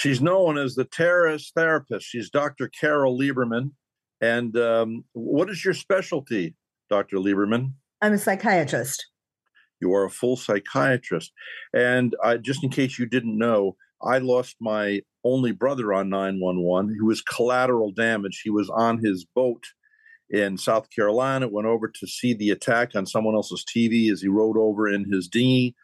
She's known as the terrorist therapist. She's Dr. Carol Lieberman. And um, what is your specialty, Dr. Lieberman? I'm a psychiatrist. You are a full psychiatrist. And I, just in case you didn't know, I lost my only brother on 911 He was collateral damage. He was on his boat in South Carolina, went over to see the attack on someone else's TV as he rode over in his dinghy.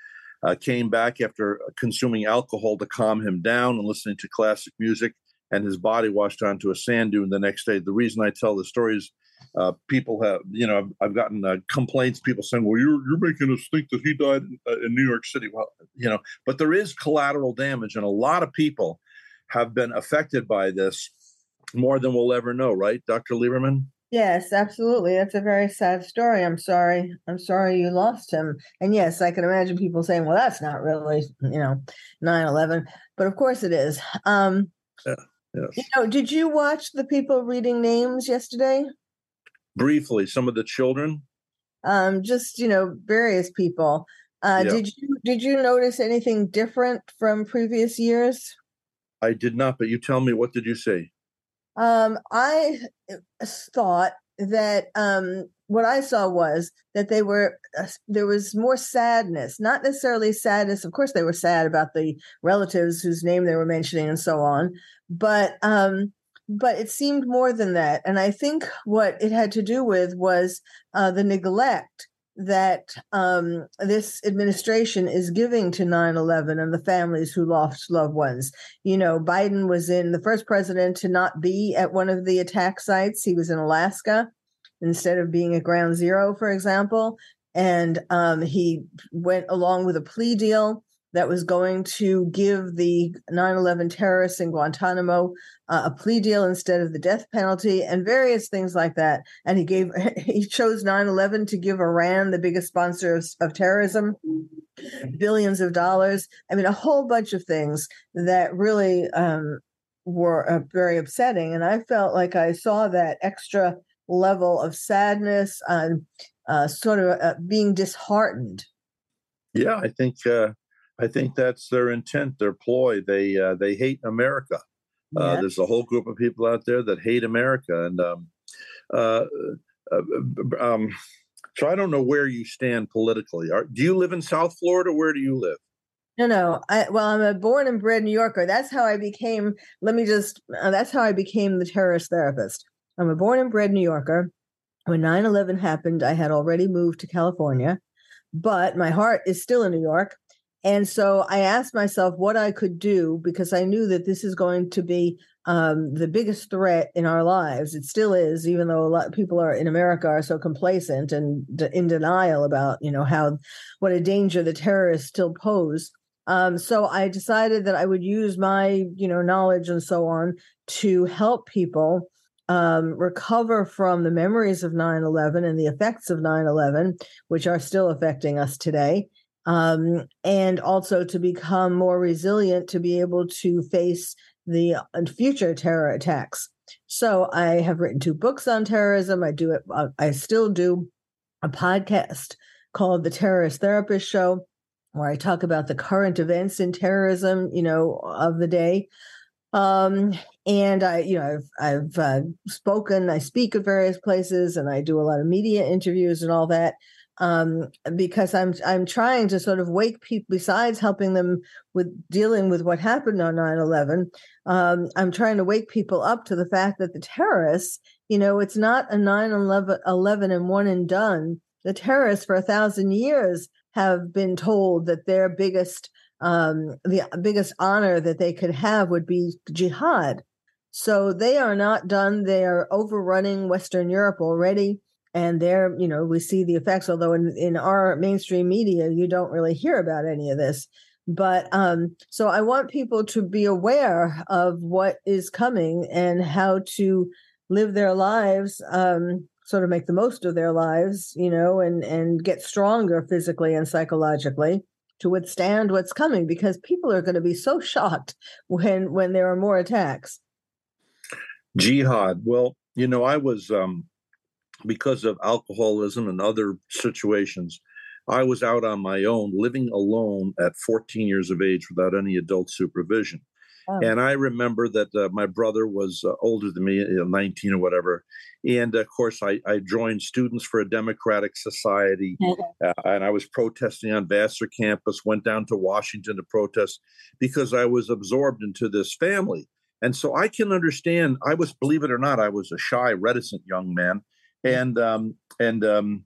Uh, came back after consuming alcohol to calm him down and listening to classic music, and his body washed onto a sand dune the next day. The reason I tell the story is uh, people have, you know, I've, I've gotten uh, complaints, people saying, well, you're, you're making us think that he died in, uh, in New York City. Well, you know, but there is collateral damage, and a lot of people have been affected by this more than we'll ever know, right, Dr. Lieberman? Yes, absolutely. That's a very sad story. I'm sorry. I'm sorry you lost him. And yes, I can imagine people saying, well, that's not really, you know, 9 11. But of course it is. Um, Yeah, yes. you know, did you watch the people reading names yesterday? Briefly, some of the children. Um, just, you know, various people. Uh, Yeah. Did you did you notice anything different from previous years? I did not, but you tell me, what did you say? Um, I thought that um, what I saw was that they were uh, there was more sadness, not necessarily sadness. Of course, they were sad about the relatives whose name they were mentioning and so on, but um, but it seemed more than that. And I think what it had to do with was uh, the neglect that um, this administration is giving to 9-11 and the families who lost loved ones you know, Biden was in the first president to not be at one of the attack sites. He was in Alaska instead of being at ground zero, for example. And um, he went along with a plea deal that was going to give the 9 11 terrorists in Guantanamo uh, a plea deal instead of the death penalty and various things like that. And he gave, he chose 9 11 to give Iran, the biggest sponsor of, of terrorism, billions of dollars. I mean, a whole bunch of things that really um, were uh, very upsetting. And I felt like I saw that extra level of sadness and uh, sort of uh, being disheartened. Yeah, I think uh, I think that's their intent, their ploy. They uh, they hate America. Uh, Yeah. There's a whole group of people out there that hate America, and um, uh, uh, um, so I don't know where you stand politically. Are, do you live in South Florida? Where do you live? No, no. I, well, I'm a born and bred New Yorker. That's how I became. Let me just. Uh, that's how I became the terrorist therapist. I'm a born and bred New Yorker. When 9/11 happened, I had already moved to California, but my heart is still in New York. And so I asked myself what I could do because I knew that this is going to be um, the biggest threat in our lives. It still is, even though a lot of people are in America are so complacent and d- in denial about, you know, how what a danger the terrorists still pose. Um, so I decided that I would use my, you know, knowledge and so on to help people um, recover from the memories of 9/11 and the effects of 9/11, which are still affecting us today, um, and also to become more resilient to be able to face the uh, future terror attacks. So I have written two books on terrorism. I do it. uh, I still do a podcast called The Terrorist Therapist Show, where I talk about the current events in terrorism, you know, of the day. Um, and I, you know, I've, I've uh, spoken, I speak at various places, and I do a lot of media interviews and all that um, because I'm I'm trying to sort of wake people. Besides helping them with dealing with what happened on 9/11, um, I'm trying to wake people up to the fact that the terrorists, you know, it's not a 9/11 11 and one and done. The terrorists for a thousand years have been told that their biggest um, the biggest honor that they could have would be jihad. So they are not done. They are overrunning Western Europe already. And there, you know, we see the effects, although in, in our mainstream media, you don't really hear about any of this. But um, so I want people to be aware of what is coming and how to live their lives, um, sort of make the most of their lives, you know, and and get stronger physically and psychologically to withstand what's coming because people are going to be so shocked when when there are more attacks. Jihad. Well, you know, I was um, because of alcoholism and other situations, I was out on my own, living alone at 14 years of age without any adult supervision. Oh. And I remember that uh, my brother was uh, older than me, 19 or whatever. And of course, I, I joined Students for a Democratic Society. uh, and I was protesting on Vassar campus, went down to Washington to protest because I was absorbed into this family. And so I can understand, I was, believe it or not, I was a shy, reticent young man. And, um, and, um,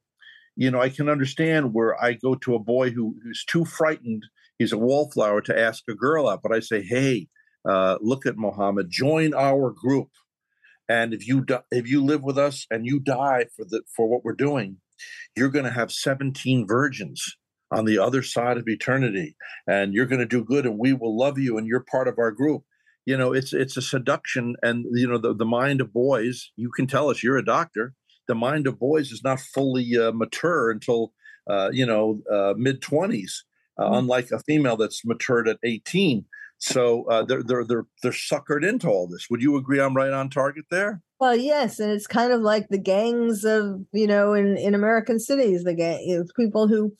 you know, I can understand where I go to a boy who, who's too frightened. He's a wallflower to ask a girl out, but I say, "Hey, uh, look at Mohammed, join our group. And if you if you live with us and you die for the for what we're doing, you're going to have 17 virgins on the other side of eternity, and you're going to do good, and we will love you, and you're part of our group. You know, it's it's a seduction, and you know the the mind of boys. You can tell us you're a doctor. The mind of boys is not fully uh, mature until uh, you know uh, mid 20s, uh, mm-hmm. unlike a female that's matured at 18. So uh, they're they're they're they're suckered into all this. Would you agree I'm right on target there? Well, yes, and it's kind of like the gangs of you know in in American cities, the gang people who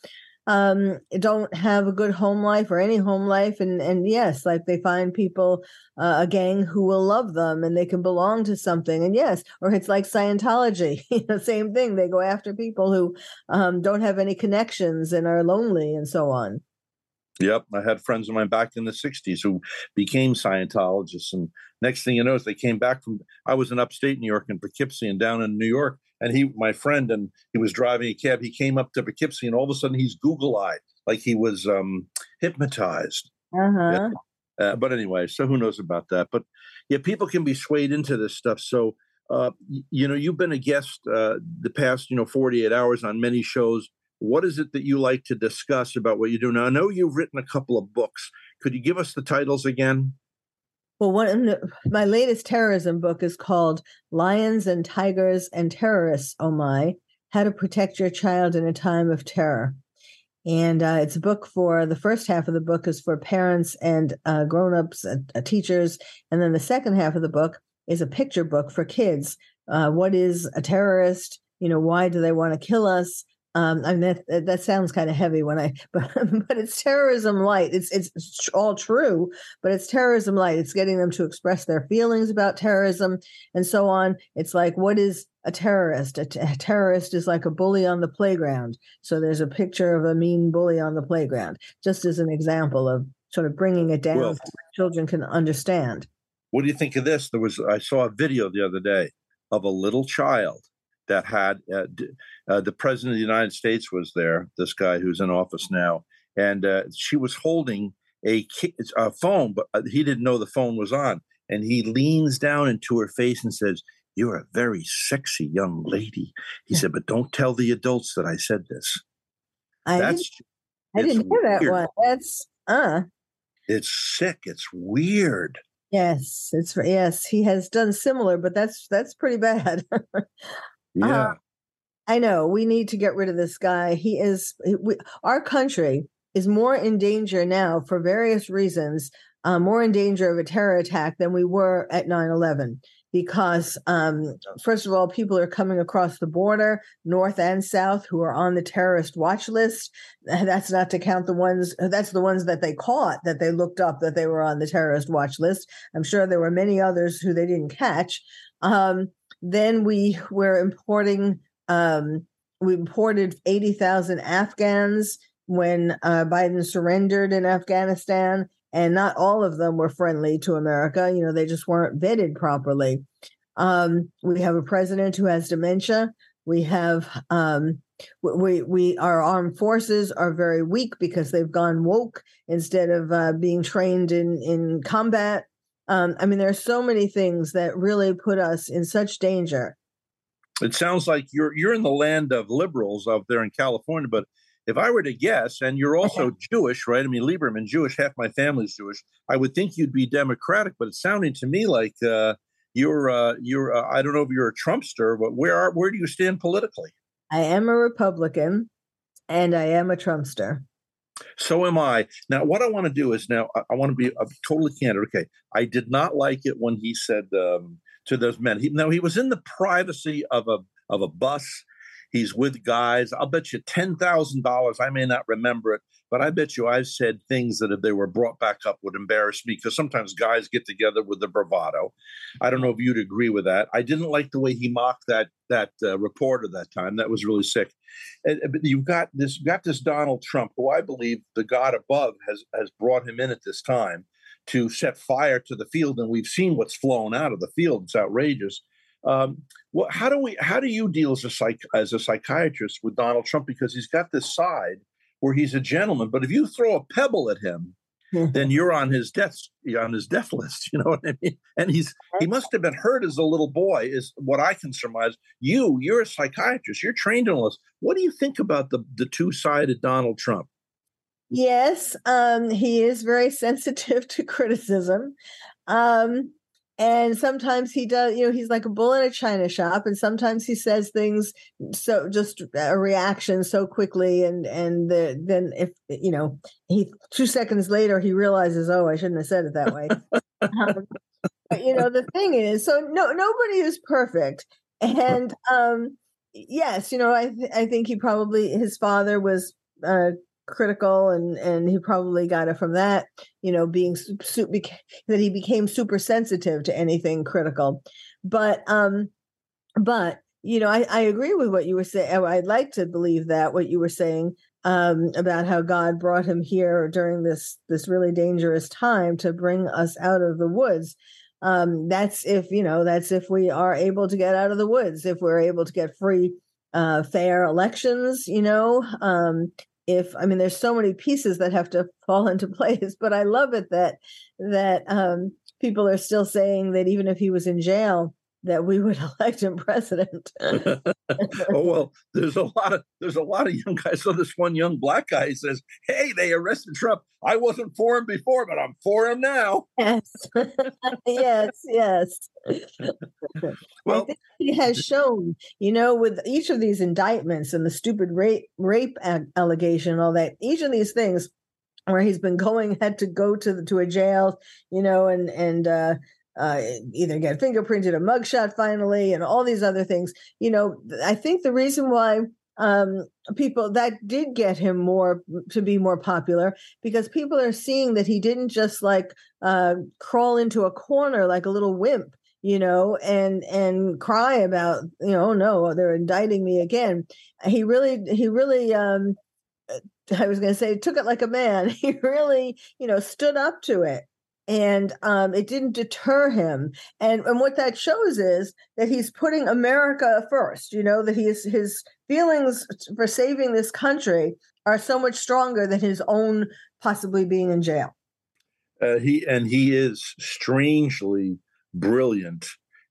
um don't have a good home life or any home life and and yes like they find people uh, a gang who will love them and they can belong to something and yes or it's like scientology you know same thing they go after people who um don't have any connections and are lonely and so on Yep, I had friends of mine back in the '60s who became Scientologists, and next thing you know is they came back from. I was in upstate New York in Poughkeepsie, and down in New York, and he, my friend, and he was driving a cab. He came up to Poughkeepsie, and all of a sudden he's Google-eyed, like he was um, hypnotized. Uh-huh. Yeah. Uh, but anyway, so who knows about that? But yeah, people can be swayed into this stuff. So uh, you know, you've been a guest uh, the past you know 48 hours on many shows what is it that you like to discuss about what you do now? I know you've written a couple of books. Could you give us the titles again? Well, one my latest terrorism book is called "Lions and Tigers and Terrorists." Oh my! How to protect your child in a time of terror. And uh, it's a book for the first half of the book is for parents and uh, grown-ups, uh, teachers, and then the second half of the book is a picture book for kids. Uh, what is a terrorist? You know, why do they want to kill us? Um i mean that that sounds kind of heavy when i but but it's terrorism light it's it's all true but it's terrorism light it's getting them to express their feelings about terrorism and so on. It's like what is a terrorist? A, t- a terrorist is like a bully on the playground so there's a picture of a mean bully on the playground just as an example of sort of bringing it down well, so children can understand. What do you think of this? There was i saw a video the other day of a little child that had uh, uh, the president of the United States was there. This guy who's in office now, and uh, she was holding a, a phone, but uh, he didn't know the phone was on. And he leans down into her face and says, "You're a very sexy young lady." He said, "But don't tell the adults that I said this." I That's didn't, I didn't hear weird. that one. That's uh. It's sick. It's weird. Yes, it's yes. He has done similar, but that's that's pretty bad. Uh, yeah. Uh, I know we need to get rid of this guy. He is we, our country is more in danger now for various reasons, uh, more in danger of a terror attack than we were at 9/11 because um, first of all people are coming across the border north and south who are on the terrorist watch list that's not to count the ones that's the ones that they caught that they looked up that they were on the terrorist watch list i'm sure there were many others who they didn't catch um, then we were importing, um, we imported 80,000 Afghans when uh, Biden surrendered in Afghanistan, and not all of them were friendly to America. You know, they just weren't vetted properly. Um, we have a president who has dementia. We have um, we we our armed forces are very weak because they've gone woke instead of uh, being trained in in combat. Um, I mean, there are so many things that really put us in such danger. It sounds like you're you're in the land of liberals out there in California, but if I were to guess, and you're also okay. Jewish, right? I mean, Lieberman, Jewish. Half my family's Jewish. I would think you'd be Democratic, but it's sounding to me like uh, you're uh, you're. Uh, I don't know if you're a Trumpster, but where are where do you stand politically? I am a Republican, and I am a Trumpster. So am I. Now, what I want to do is now I, I want to be uh, totally candid. Okay, I did not like it when he said um, to those men. He, now he was in the privacy of a of a bus. He's with guys. I'll bet you ten thousand dollars. I may not remember it, but I bet you I've said things that if they were brought back up would embarrass me because sometimes guys get together with the bravado. I don't know if you'd agree with that. I didn't like the way he mocked that that uh, reporter that time. That was really sick. And, but you've got this you've got this Donald Trump, who I believe the God above has has brought him in at this time to set fire to the field, and we've seen what's flown out of the field. It's outrageous. Um, well, how do we? How do you deal as a psych as a psychiatrist with Donald Trump because he's got this side where he's a gentleman, but if you throw a pebble at him, then you're on his death on his death list. You know what I mean? And he's he must have been hurt as a little boy, is what I can surmise. You, you're a psychiatrist. You're trained in all this. What do you think about the the two sided Donald Trump? Yes, um, he is very sensitive to criticism. Um, and sometimes he does you know he's like a bull in a china shop and sometimes he says things so just a reaction so quickly and and the, then if you know he two seconds later he realizes oh i shouldn't have said it that way. Um, but you know the thing is so no nobody is perfect. And um yes you know i th- i think he probably his father was uh critical and and he probably got it from that you know being that he became super sensitive to anything critical. But um but you know i i agree with what you were saying i'd like to believe that what you were saying um about how god brought him here during this this really dangerous time to bring us out of the woods. Um that's if you know that's if we are able to get out of the woods if we're able to get free uh, fair elections, you know, um, if i mean there's so many pieces that have to fall into place but i love it that that um, people are still saying that even if he was in jail that we would elect him president. oh well, there's a lot of there's a lot of young guys. So this one young black guy says, "Hey, they arrested Trump. I wasn't for him before, but I'm for him now." Yes, yes, yes. well, he has shown, you know, with each of these indictments and the stupid rape rape allegation, all that, each of these things where he's been going had to go to the, to a jail, you know, and and uh, uh, either get fingerprinted a mugshot finally and all these other things you know i think the reason why um, people that did get him more to be more popular because people are seeing that he didn't just like uh, crawl into a corner like a little wimp you know and and cry about you know oh no they're indicting me again. He really he really um i was going to say took it like a man. He really you know stood up to it and um, it didn't deter him. And and what that shows is that he's putting America first. You know that he's his feelings for saving this country are so much stronger than his own possibly being in jail. Uh, he and he is strangely brilliant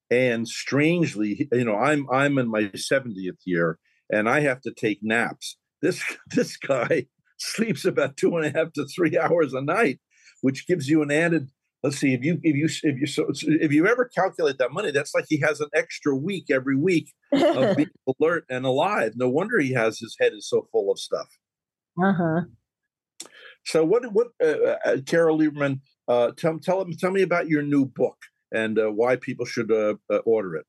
and strangely you know i'm i'm in my 70th year and i have to take naps this this guy sleeps about two and a half to three hours a night which gives you an added let's see if you if you if you so if you ever calculate that money that's like he has an extra week every week of being alert and alive. No wonder he has his head is so full of stuff. Uh-huh. So what what uh, uh, carol lieberman uh, tell, tell, tell me about your new book and uh, why people should uh, order it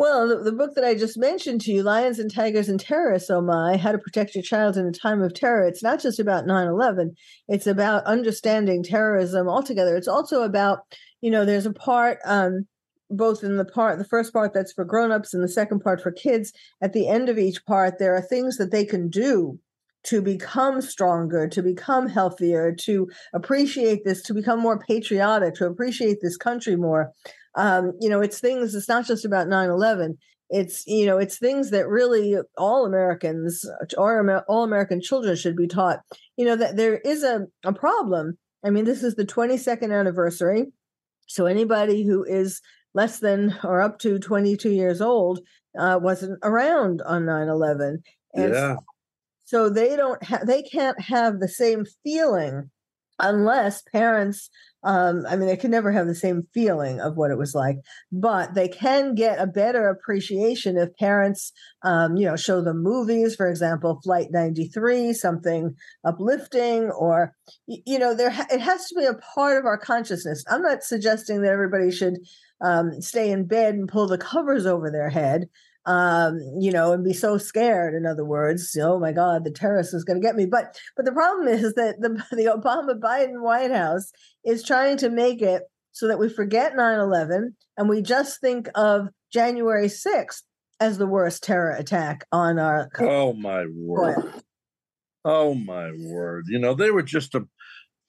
well, the, the, book that I just mentioned to you, Lions and Tigers and Terrorists, oh my, How to Protect Your Child in a Time of Terror, it's not just about 9 11, it's about understanding terrorism altogether. It's also about, you know, there's a part, um, both in the part, the first part that's for grown-ups and the second part for kids. At the end of each part, there are things that they can do to become stronger, to become healthier, to appreciate this, to become more patriotic, to appreciate this country more um, you know, it's things, it's not just about 9 11. It's, you know, it's things that really all Americans or all American children should be taught. You know, that there is a, a problem. I mean, this is the 22nd anniversary. So anybody who is less than or up to 22 years old uh, wasn't around on 9 11. And yeah. so, so they don't have, they can't have the same feeling unless parents um, I mean, they can never have the same feeling of what it was like, but they can get a better appreciation if parents, um, you know, show them movies, for example, Flight 93, something uplifting, or, you know, there it has to be a part of our consciousness. I'm not suggesting that everybody should um, stay in bed and pull the covers over their head, um, you know, and be so scared. In other words, oh my God, the terrorist is going to get me. But but the problem is that the the Obama Biden White House is trying to make it so that we forget 9-11 and we just think of January 6th as the worst terror attack on our oh my word oh my word you know they were just a,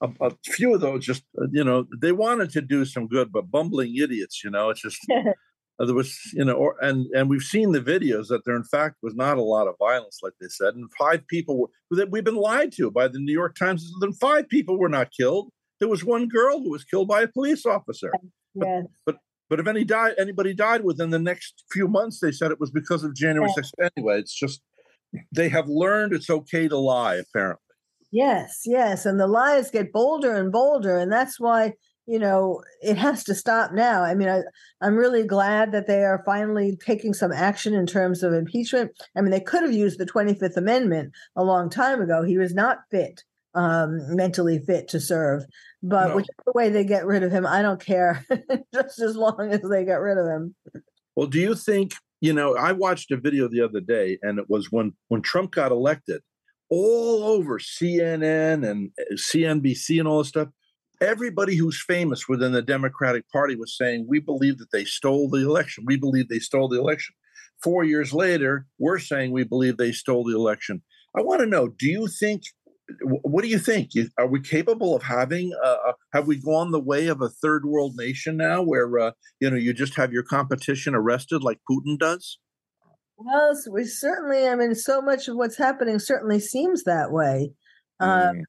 a, a few of those just uh, you know they wanted to do some good but bumbling idiots you know it's just uh, there was you know or, and and we've seen the videos that there in fact was not a lot of violence like they said and five people were, that we've been lied to by the new york times then five people were not killed there was one girl who was killed by a police officer yes. but, but but if any died, anybody died within the next few months, they said it was because of January Yeah. 6th. Anyway, it's just they have learned it's okay to lie, apparently. Yes, yes. And the lies get bolder and bolder. And that's why, you know, it has to stop now. I mean, I, I'm really glad that they are finally taking some action in terms of impeachment. I mean, they could have used the 25th Amendment a long time ago. He was not fit, um, mentally fit to serve. But No. whichever way they get rid of him, I don't care, just as long as they get rid of him. Well, do you think, you know, I watched a video the other day and it was when when Trump got elected, all over CNN and CNBC and all this stuff, everybody who's famous within the Democratic Party was saying, we believe that they stole the election. We believe they stole the election. Four years later, we're saying we believe they stole the election. I want to know, do you think what do you think? Are we capable of having? Uh, uh, have we gone the way of a third world nation now, where uh, you know you just have your competition arrested like Putin does? Well, we certainly, I mean, so much of what's happening certainly seems that way. Um, Mm.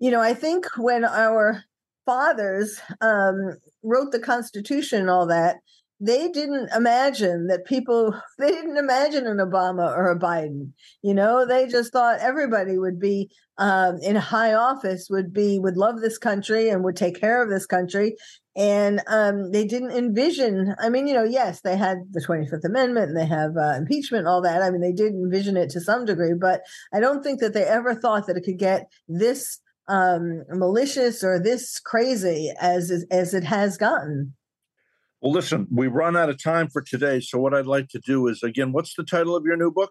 you know, I think when our fathers um, wrote the Constitution and all that, they didn't imagine that people, they didn't imagine an Obama or a Biden. You know, they just thought everybody would be um, in high office, would be, would love this country and would take care of this country. And um, they didn't envision, I mean, you know, yes, they had the 25th Amendment and they have uh, impeachment, all that. I mean, they did envision it to some degree, but I don't think that they ever thought that it could get this um, malicious or this crazy as as it has gotten. Well, listen, we run out of time for today. So what I'd like to do is again, what's the title of your new book?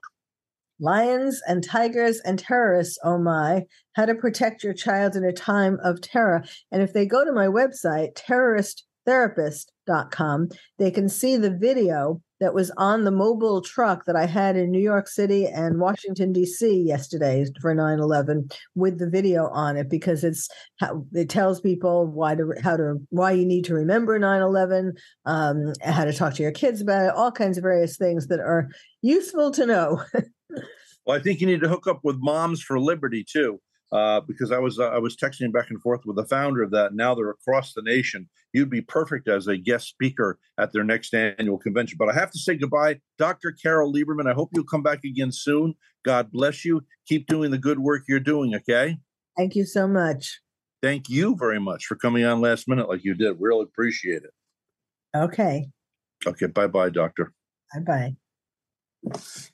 Lions and tigers and terrorists, oh my, how to protect your child in a time of terror. And if they go to my website, terroristtherapist.com, they can see the video that was on the mobile truck that I had in New York City and Washington, D.C. yesterday for 9 11 with the video on it because it's it tells people why to, how to, why you need to remember 9 11, um, how to talk to your kids about it, all kinds of various things that are useful to know. Well, I think you need to hook up with Moms for Liberty too, uh, because I was uh, I was texting back and forth with the founder of that. Now they're across the nation. You'd be perfect as a guest speaker at their next annual convention. But I have to say goodbye, Dr. Carol Lieberman. I hope you'll come back again soon. God bless you. Keep doing the good work you're doing. Okay. Thank you so much. Thank you very much for coming on last minute like you did. Really appreciate it. Okay. Okay. Bye bye, doctor. Bye bye.